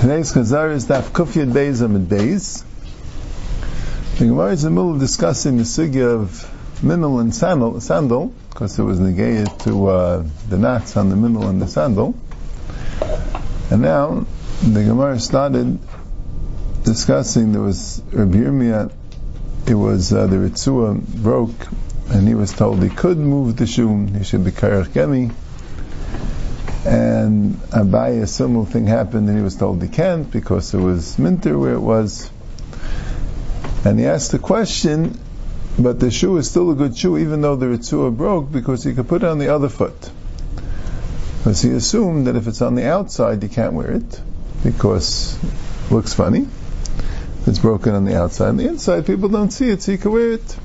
Today's Chazar is Daf Kufyad Beis Amid Beis. The Gemara is in the middle of discussing the sugya of minel and sandal, sandal because it was negated to uh, the knots on the minel and the sandal. And now the Gemara started discussing there was Rabbi Yirmiyah, it was uh, the Ritzua broke and he was told he could move the shoe, he should be Karach Gemi and Abaye, a similar thing happened, and he was told he can't because it was Minter where it was. And he asked the question, but the shoe is still a good shoe, even though the Ritzua broke, because he could put it on the other foot. Because he assumed that if it's on the outside, you can't wear it, because it looks funny. It's broken on the outside. On the inside, people don't see it, so you can wear it.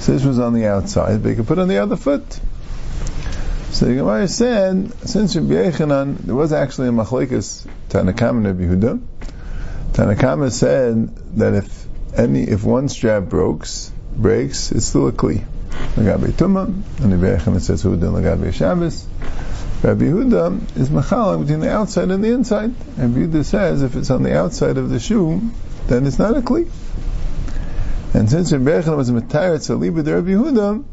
So this was on the outside, but you could put it on the other foot. So the Gemara said, since Rabbi Yechanan, there was actually a machlekes Tanakam and Rabbi Yehuda. Tanakama said that if any, if one strap breaks, breaks, it's still a kli. Lagabe Tuma, and Rabbi Yechanan says Huda Lagabe Shabbos. Rabbi Yehuda is machala between the outside and the inside. And Rabbi Yehuda says if it's on the outside of the shoe, then it's not a kli. And since Rabbi Yechanan was a metayer tzalibah to Rabbi Yehuda,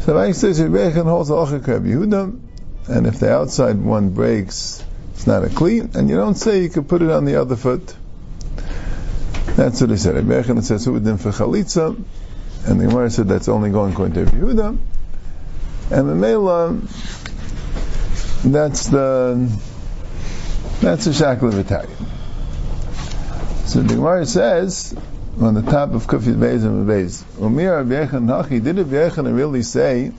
so Mike says Rebbechen holds Ochak Rabbi Yehuda, and if the outside one breaks, it's not a clean, and you don't say you could put it on the other foot. That's what he said. Rebbechen says Hudim for Chalitza, and the Gemara said that's only going according to Rabbi Yehuda. And the Mela, that's the that's the Shakla Italian. So the Gemara says on the top of Kufid Beis and Beis. Umir Rabbi Nachi, did Rabbi Yechon really say,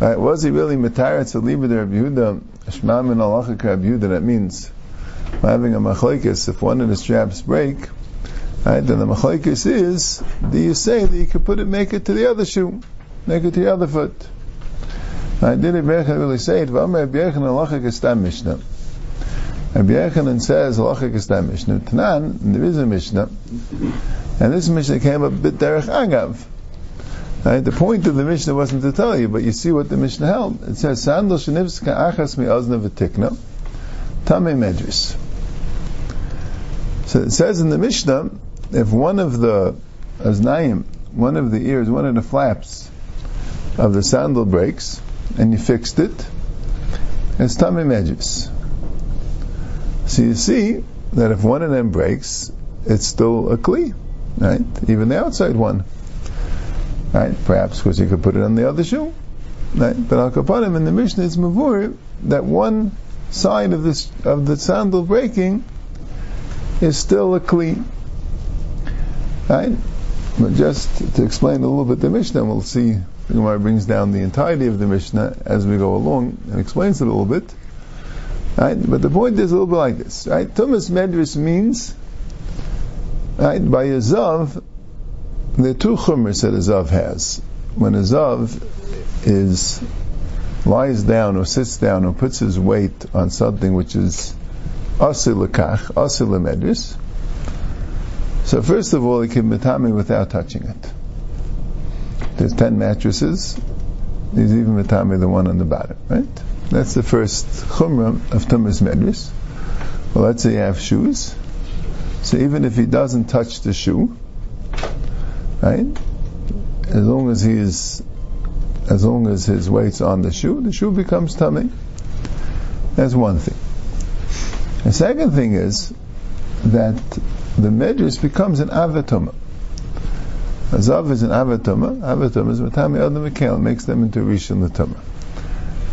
right, was he really Matarat Saliba to Rabbi Yehuda, Shma min Alachik Rabbi Yehuda, that means having a machlekes, if one of the straps break, right, then the machlekes is, do you say that you could put it, make it to the other shoe, make it to the other foot? Right, did Rabbi Yechon really say it? V'amar Rabbi Yechon Alachik is Mishnah. Rabbi Yechanan says, Halacha is that Mishnah. Tanan, there is a Mishnah, and this Mishnah came a bit derech agav. Right? The point of the Mishnah wasn't to tell you, but you see what the Mishnah held. It says, Sandal shenivska achas mi ozna v'tikna, tame medris. So it says in the Mishnah, if one of the aznayim, one of the ears, one of the flaps of the sandal breaks, and you fixed it, it's tame medris. So you see that if one of them breaks, it's still a kli, right? Even the outside one, right? Perhaps because you could put it on the other shoe, right? But al kapanim in the Mishnah it's mavur that one side of this of the sandal breaking is still a kli, right? But just to explain a little bit the Mishnah, we'll see the Gemara brings down the entirety of the Mishnah as we go along and explains it a little bit. Right? But the point is a little bit like this. Right? Tumas Medris means, right, by a Zav, there are two chumras that a Zav has. When a Zav is, lies down or sits down or puts his weight on something which is asil lekach, asil medris, so first of all, he can metame without touching it. There's ten mattresses. He's even metame the one on the bottom, right? That's the first chumrah of Tumas Medris. Well, let's say you have shoes. So even if he doesn't touch the shoe, right? As long as he is, as long as his weight's on the shoe, the shoe becomes tummy. That's one thing. The second thing is that the medris becomes an avatuma. Azav is an avatoma. Avatoma is matami adam It makes them into rishon latuma.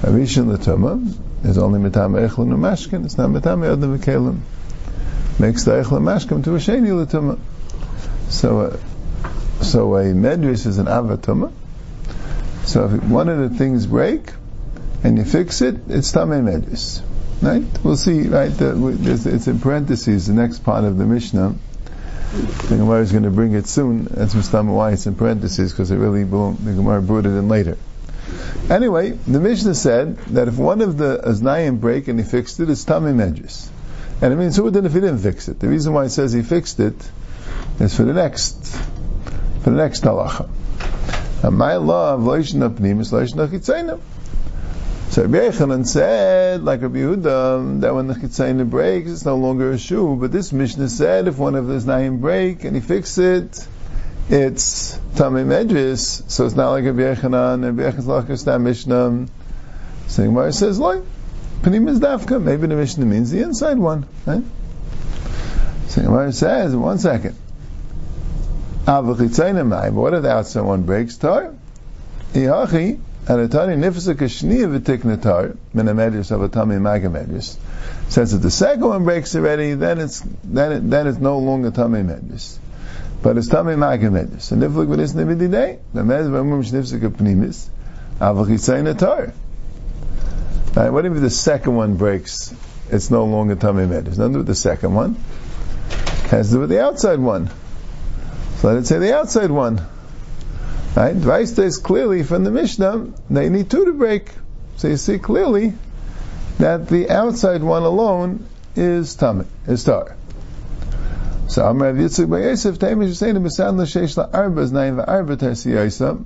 Arishan Latoma is only Mitama Echlin Mashkin, it's not Mitama Yodam V'Kelim. Makes the Mashkin to a Sheni Latoma. So, uh, so a Medris is an Avatoma. So if one of the things break, and you fix it, it's Tamei Medris. Right? We'll see, right? The, it's in parentheses, the next part of the Mishnah. The Gemara is going to bring it soon. That's why it's in parentheses, because it really, the Gemara brought it in later. Anyway, the Mishnah said that if one of the aznayim break and he fixed it, it's tamim edges. And it means who would if he didn't fix it? The reason why it says he fixed it is for the next, for the next halacha. My law of loishna pnim is loishna chitzayna. So Rabbi Yechanan said, like Rabbi Yehuda, that when the chitzayna breaks, it's no longer a shoe. But this Mishnah said, if one of the Znaim break and he fix it, it's Tamei Medris, so it's not like Rabbi Yechanan, Rabbi Yechanan's like a Mishnah. So Gemara says, like, Panim is Dafka, maybe the Mishnah means the inside one, right? So Gemara says, one second. What if the outside one breaks? Tar. Ihachi, Anatani nifsa kashniya v'tiknatar min amedris of a tummy magamedris. Says if the second one breaks already, then it's then it, then it's no longer tummy medris, but it's tummy magamedris. And if look what is nibidi day, the med v'mum shnifsa kapnimis avachitzayin atar. Right, what if the second one breaks? It's no longer tummy medris. Nothing to do with the second one. It has to do with the outside one. So let's say the outside one. Right? Dvais says clearly from the Mishnah, they need two to break. So you see clearly that the outside one alone is tamid, is tar. So Amar Rav Yitzchak by Yosef, Taimish Yisayim B'San L'Sheish La'arba Znayim V'Arba Tarsi Yosef,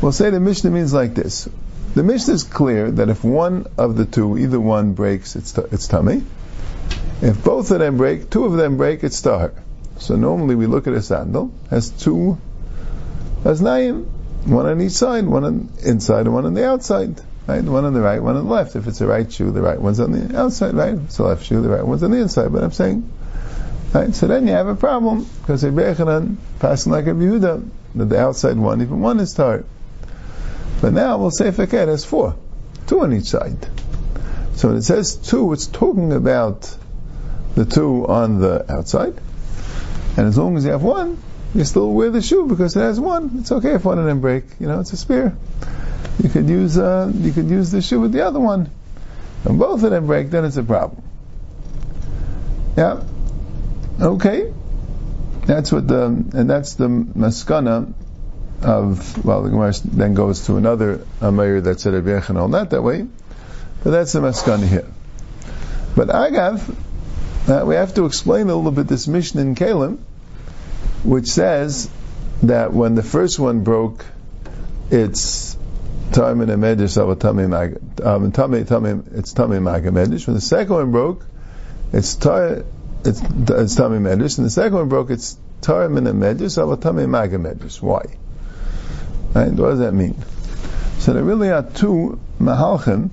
We'll say the Mishnah means like this. The Mishnah is clear that if one of the two, either one breaks, it's, it's tummy. If both of them break, two of them break, it's tahar. So normally we look at a sandal, has two aznayim, one on each side, one on inside and one on the outside. Right? One on the right, one on the left. If it's a right shoe, the right one's on the outside, right? If it's a left shoe, the right one's on the inside. But I'm saying, right? So then you have a problem because a Bechanan passing like a Yehuda, that the outside one, even one is tar. But now we'll say Fakir has four, two on each side. So when it says two, it's talking about the two on the outside. And as long as you have one, you still wear the shoe because it has one. It's okay if one of them break. You know, it's a spear. You could use uh, you could use the shoe with the other one. and both of them break, then it's a problem. Yeah. Okay. That's what the and that's the maskana of well the Gemara then goes to another Amir that said Rabbi not that way, but that's the maskana here. But Agav, uh, we have to explain a little bit this mission in Kalim, which says that when the first one broke, it's time in a medish um, tummy tummy it's tummy magamedish. When the second one broke, it's tar it's tummy medish, and the second one broke, it's time in a medish of a tummy magamedish. Why? Right? What does that mean? So there really are two mahalchim.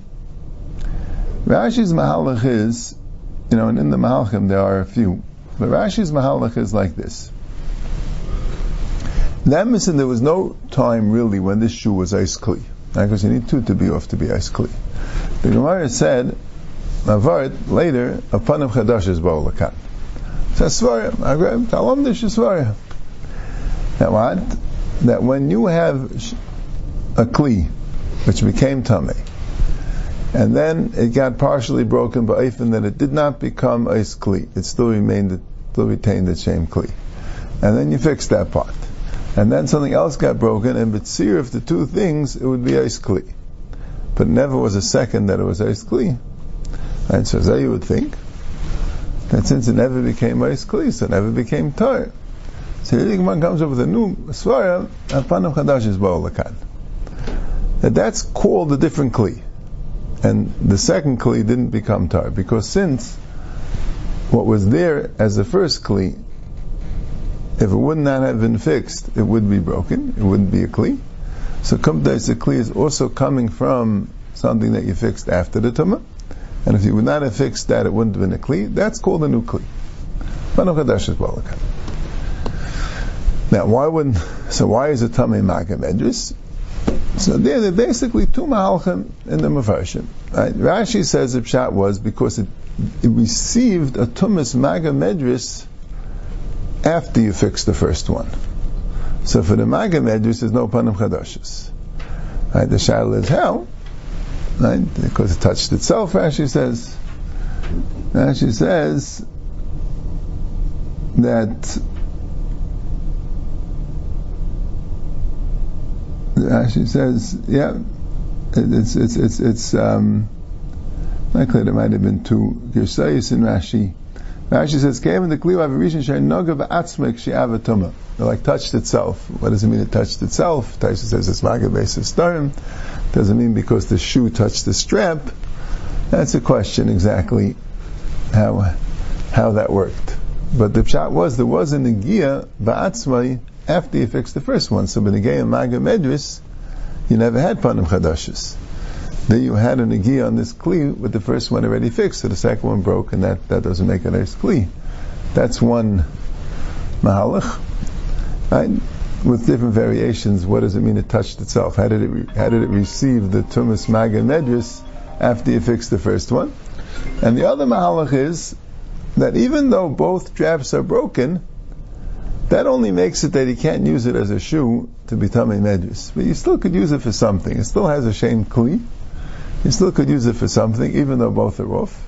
Rashi's mahalach is you know, and in the Mahalchim there are a few. But Rashi's Mahalach is like this. That means there was no time really when this shoe was ice kli. Because you need two to be off to be ice kli. The Gemara said, Mavart, later, a pan of chadash is ba'olakan. So svarya, talam dish svarya. That what? That when you have a kli, which became tummy, and then it got partially broken by Eifin that it did not become Eis Kli. It still remained, still retained the same Kli. And then you fix that part. And then something else got broken, and Bitsir, if the two things, it would be Eis Kli. But never was a second that it was Eis Kli. And so there you would think that since it never became Eis Kli, so it never became Tar. So the Gemara comes up with a new Svara, Apanam Chadash is Ba'olakan. That that's called a different Kli and the second kli didn't become tar because since what was there as the first kli, if it would not have been fixed, it would be broken. It wouldn't be a kli. So kumtais the kli is also coming from something that you fixed after the tumah. And if you would not have fixed that, it wouldn't have been a kli. That's called a new kli. Now, why would so? Why is it tummy magam edris? So there, there are basically two mahalchim in the Mefarshim. Right? Rashi says the pshat was because it, it received a tumas maga medris after you fixed the first one. So for the maga medris, there's no panim chadashis. Right? The shadow is how? Right? Because it touched itself, Rashi says. Rashi says that Rashi says, yeah, it's it's it's it's um, clear. There might have been two Girsayis in Rashi. Rashi says, "Came in the kliwa v'rishon she'noga v'atzmek she'avatuma." Like touched itself. What does it mean? It touched itself. Taisha says it's maga basis stern. Doesn't mean because the shoe touched the strap. That's a question exactly how how that worked. But the shot was there was a negia ba'atzmai after you fixed the first one. So b'negia maga medris, you never had panim chadashis. Then you had an negia on this kli with the first one already fixed, so the second one broke, and that, that doesn't make a nice kli. That's one mahalach. Right? With different variations, what does it mean it touched itself? How did it, re- how did it receive the tumas maga medris after you fixed the first one? And the other mahalach is that even though both straps are broken, that only makes it that you can't use it as a shoe to be tamei medris. But you still could use it for something. It still has a shame kli. You still could use it for something, even though both are off.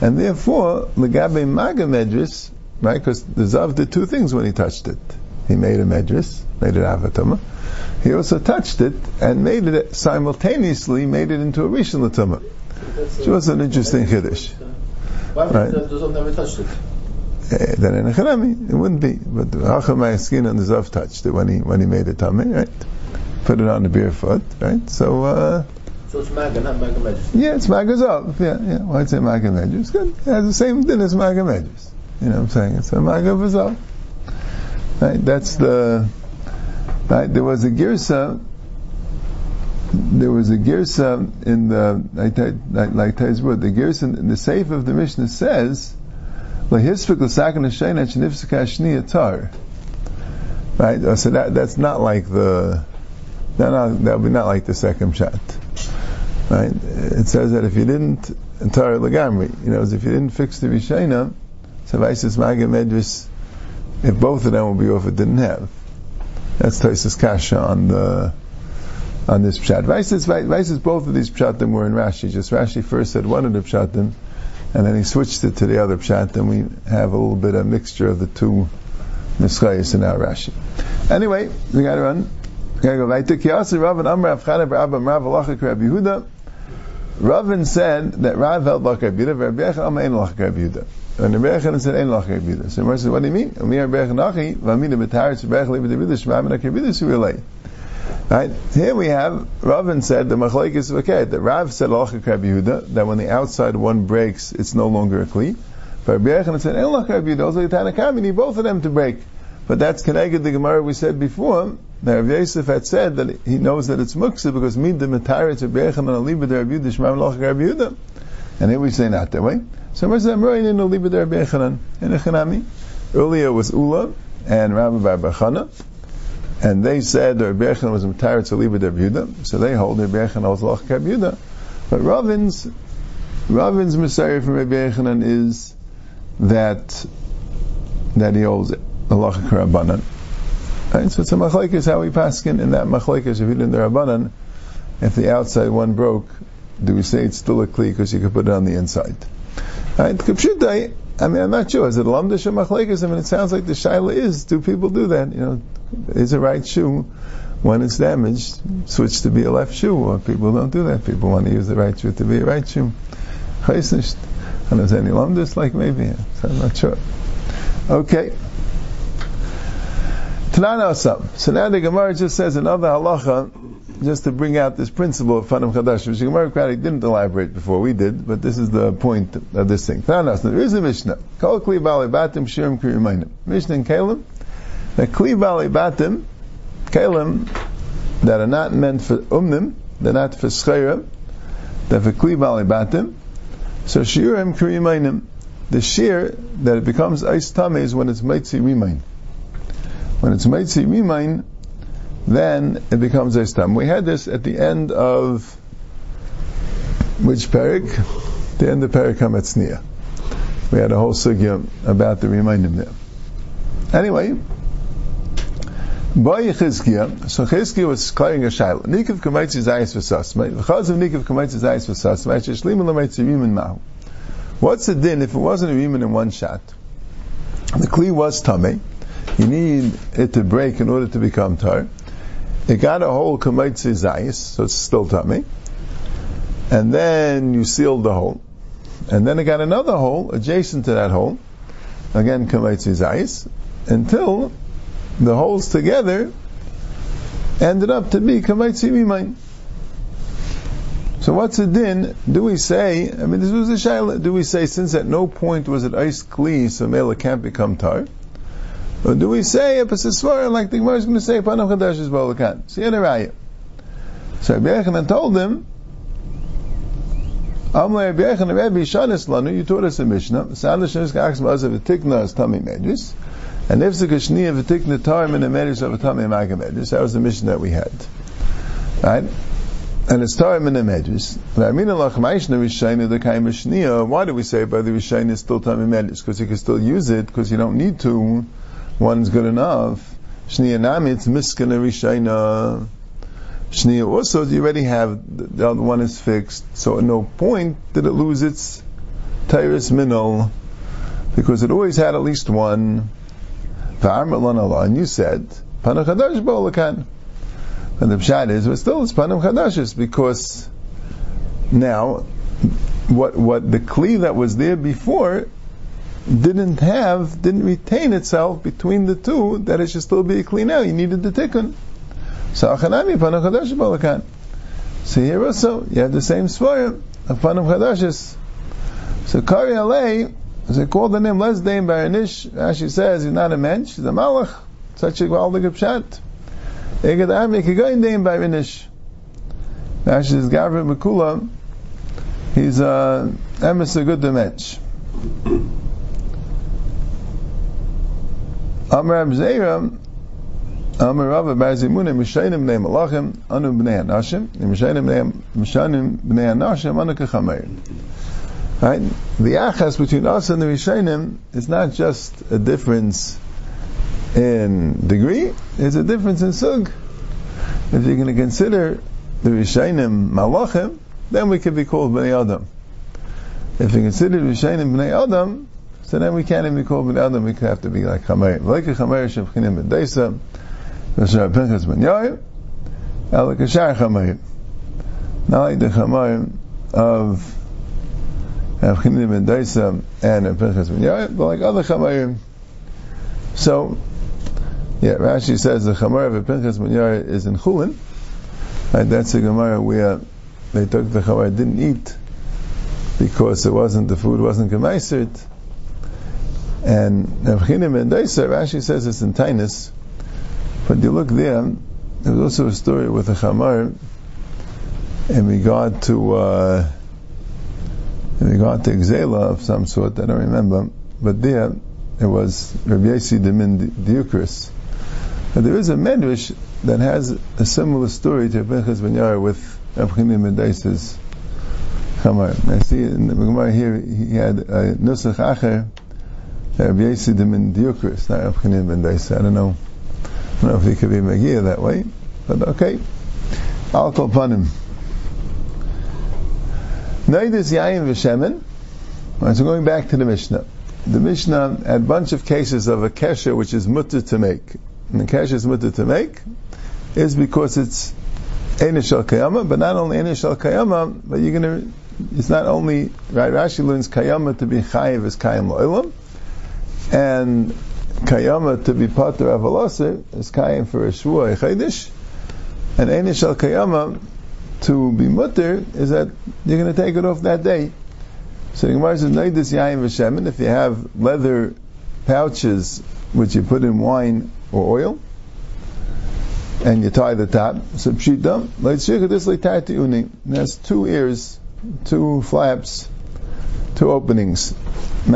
And therefore, legabe maga medris, right? Because the zav did two things when he touched it. He made a medris, made it avatama. He also touched it and made it simultaneously, made it into a rishon latama. Which was an interesting chiddush. Why would Right. the never touched it? Eh, then in a it wouldn't be. But Hachamai skin and the Zav touched it when he when he made it tummy, right? Put it on the bare foot, right? So uh, So it's Maga, not Maga Medjus. yeah, it's Magazav. Yeah, yeah. Why say Maga Medjus? Good. It has the same thing as Maga Medjus. You know what I'm saying? It's a Maga. Right? That's the right. There was a girsa. There was a girsa in the like like Tai's word. The girsa in the safe of the Mishnah says. Lehispik l'sakan ha'shein shenifsika shniya tar. Right? So that that's not like the that that would be not like the second shot. Right? It says that if you didn't tar legamri, you know, if you didn't fix the rishayna, savaisis maga medris, if both of them would be off, it didn't have. That's Taisus Kasha on the on this pshat. Vaisis, Vaisis, both of these pshatim were in Rashi. Just Rashi first said one of the pshatim, and then he switched it to the other pshat, and we have a little bit of mixture of the two Nischayis in our Rashi. Anyway, we gotta run. We gotta go right to Kiyasi Rav and Amr Avchana Rabba Rav Alachik Rabbi Yehuda. Ravin said that Rav held Lach Rabbi Yehuda, Rabbi Yechon Ein Lach Rabbi Yehuda. And Rabbi Yechon said Ein Lach Rabbi Yehuda. So Rabbi said, what do you mean? Umi Rabbi Yechon Achi, Vamina B'taretz Rabbi Yechon Rabbi Yehuda, Shema Min HaKrabbi Yehuda, Shvilei. Right? Here we have, Ravin said, the Machlaik is okay, that Rav said Lach Rabbi Yehuda, that when the outside one breaks, it's no longer a Kli. But Rabbi Yechon said, Ein Lach Rabbi Yehuda, also Tanakam, you need both of them to break. But that's connected the Gemara we said before, that Rav Yosef had said that he knows that it's muksa because mid the mataritz Rabbi Yechon and aliba the Rabbi shmam loch Rabbi Yehuda. And here we say not that way. So Rabbi Yosef Amroi in aliba the Rabbi Yechonan in a Chanami. Earlier was Ula and Rabbi Bar Bachana. And they said that Rabbi Yechon was mataritz aliba the Rabbi Yehuda. So they hold Rabbi Yechon was loch Rabbi Yehuda. But Ravin's Ravin's Messiah from Rabbi Yechonan is that that he holds it. Allah Rabbanan. Right? So it's a machlekes how we paskin in that machlekes if you did the Rabbanan, if the outside one broke, do we say it's still a kli because you could put it on the inside? Right? I mean, I'm not sure. Is it lamdish or machlekes? I mean, it sounds like the shaila is. Do people do that? You know, is a right shoe when it's damaged, switch to be a left shoe, or people don't do that. People want to use the right shoe to be a right shoe. Chaysnisht. And is any lamdish like maybe? So I'm not sure. Okay. So now the Gemara just says another halacha, just to bring out this principle of Fanim Chadash, which the Gemara didn't elaborate before we did, but this is the point of this thing. Tanana Asam. There is a Mishnah. Kol Kli Bali Batim Shirim Kriyimayim. Mishnah in Kalim. The Kli Bali Batim, Kalim, that are not meant for Umnim, they're not for Schayra, they're for Kli Bali Batim. So Shirim Kriyimayim. The shear that it becomes ice tummy is when it's Maitzi Rimain. When it's Maitzi Rimain, then it becomes tum. We had this at the end of which perik? The end of perik Hametzniya. We had a whole sugya about the remaining there. Anyway, Boy Chizkiya, so Chizkiya was clearing a shaila. Nikav kamaitzi zayis v'sas. Because of Nikav kamaitzi zayis v'sas, v'ayishlim l'maitzi mahu. What's the din if it wasn't a rimin in one shot? The kli was tummy. You need it to break in order to become tar. It got a hole kamaitzi zayis, so it's still tummy. And then you sealed the hole. And then it got another hole adjacent to that hole. again kamaitzi zayis, until the holes together ended up to be kamaitzi mimain. So what's the din? Do we say, I mean, this was a shayla, do we say since at no point was it ice kli, so mela can't become tar? Or do we say, if a svara, like the Gemara is going to say, panam chadash is bolakan? See, a raya. So Rabbi Yechanan told him, Amle Rabbi Yechanan, Rabbi Shanis Lanu, you taught us a Mishnah, Salish Nis Kachs Mazav V'tikna as Tami Medris, and Nifzik Shniya V'tikna Tarim in the Medris of a Tami Maga Medris. That was the mission that we had. Right? and it's Torah in the Medrash. Why do we say by the Rishayna is still Tamim Medrash? Because you can still use it, because you don't need to. One's good enough. Shniya Nami, it's Miskana Rishayna. Also, you already have, the other one is fixed, so at no point did it lose its Tyrus Minol, because it always had at least one. And you said, Panachadash Bolakan. And the pshat is, but still it's panim chadashis because now what what the kli that was there before didn't have didn't retain itself between the two that it should still be a kli now. You needed the tikkun. So achanami panim chadash balakan. So here also you have the same svaya of panim chadashis. So kari alei, as they call the name less Lesdain Baranish, Rashi says he's not a mensch, he's a malach. Such a gewaldige pshat. Eged Armik Higoyin by Rinish. Actually, is Gavri Makula. He's a emes a good mensch. Amar Abzeira, Amar Rava Bazimunim, Mishayim Bnei Malachim, Anu Bnei Anashim, Mishayim Bnei Anashim, Anu Kechameir. Right? The achas between us and the Rishayim is not just a difference in degree, there's a difference in sug. If you're going to consider the Rishainim Malachim, then we could be called Bnei Adam. If you consider Rishainim Bnei Adam, so then we can't even be called Bnei Adam, we have to be like Chamer. Like a Chamer Shevchinim Ben Deisa, Vashar Pinchas Ben like a Shar Chamer. Not like the Chamer of Avchinim Ben Deisa and Pinchas Ben Yoim, but like other Chamerim. So, yeah, Rashi says the Chamar of Pinchas Minyar is in Chulin. Right, that's a Gemara where they took the Chamar didn't eat because it wasn't the food wasn't gemaisert. And Avchinim and Daisa, Rashi says it's in Tainus. But you look there, there's also a story with a Chamar in regard to uh, in regard to Xela of some sort, I don't remember. But there, it was Rabbi Yasi Demin Diukris but there is a medrash that has a similar story to Pinchas Ben Yair with and Daisa's Chamar. I see in the Gemara here he had a Nusach Acher Yesidim in Diukris, not Abchinim Ben Daisa. I don't know. I don't know if he could be Magia that way, but okay. I'll call upon him. Naidis Yayin V'Shemen. Right, so going back to the Mishnah. The Mishnah had a bunch of cases of a kesher which is mutter to make and the cash is mutter to make, is because it's Einishal Kayama, but not only Einishal Kayama, but you're gonna, it's not only, right, Rashi learns Kayama to be Chayiv is Kayam Lo'ilam, and Kayama to be Pater Avalosir is Kayam for a Shua Chaydish, and Einishal Kayama to be Mutter is that you're gonna take it off that day. So the Gemara says, Neidus Yayim V'Shemin, if you have leather pouches which you put in wine or oil, and you tie the top. So pshita, leitzirka this leitati uni. Has two ears, two flaps, two openings. You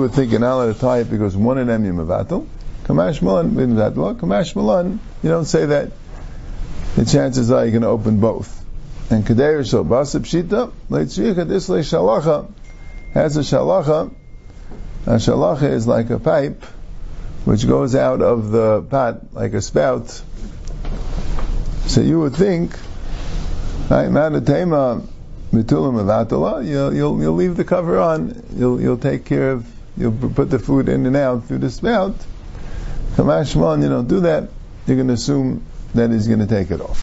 would think not allowed to tie it because one of them you mevatel. Kamash malan. Kamash malan. You don't say that. The chances are you're going to open both. And kadeir so basa pshita leitzirka this shalacha has a shalacha a shalacha is like a pipe which goes out of the pot like a spout. So you would think, right, Madatema Mitulim Avatala, you'll, you'll, you'll leave the cover on, you'll, you'll take care of, you'll put the food in and out through the spout. Kamashman, you don't do that, you're going to assume that he's going to take it off.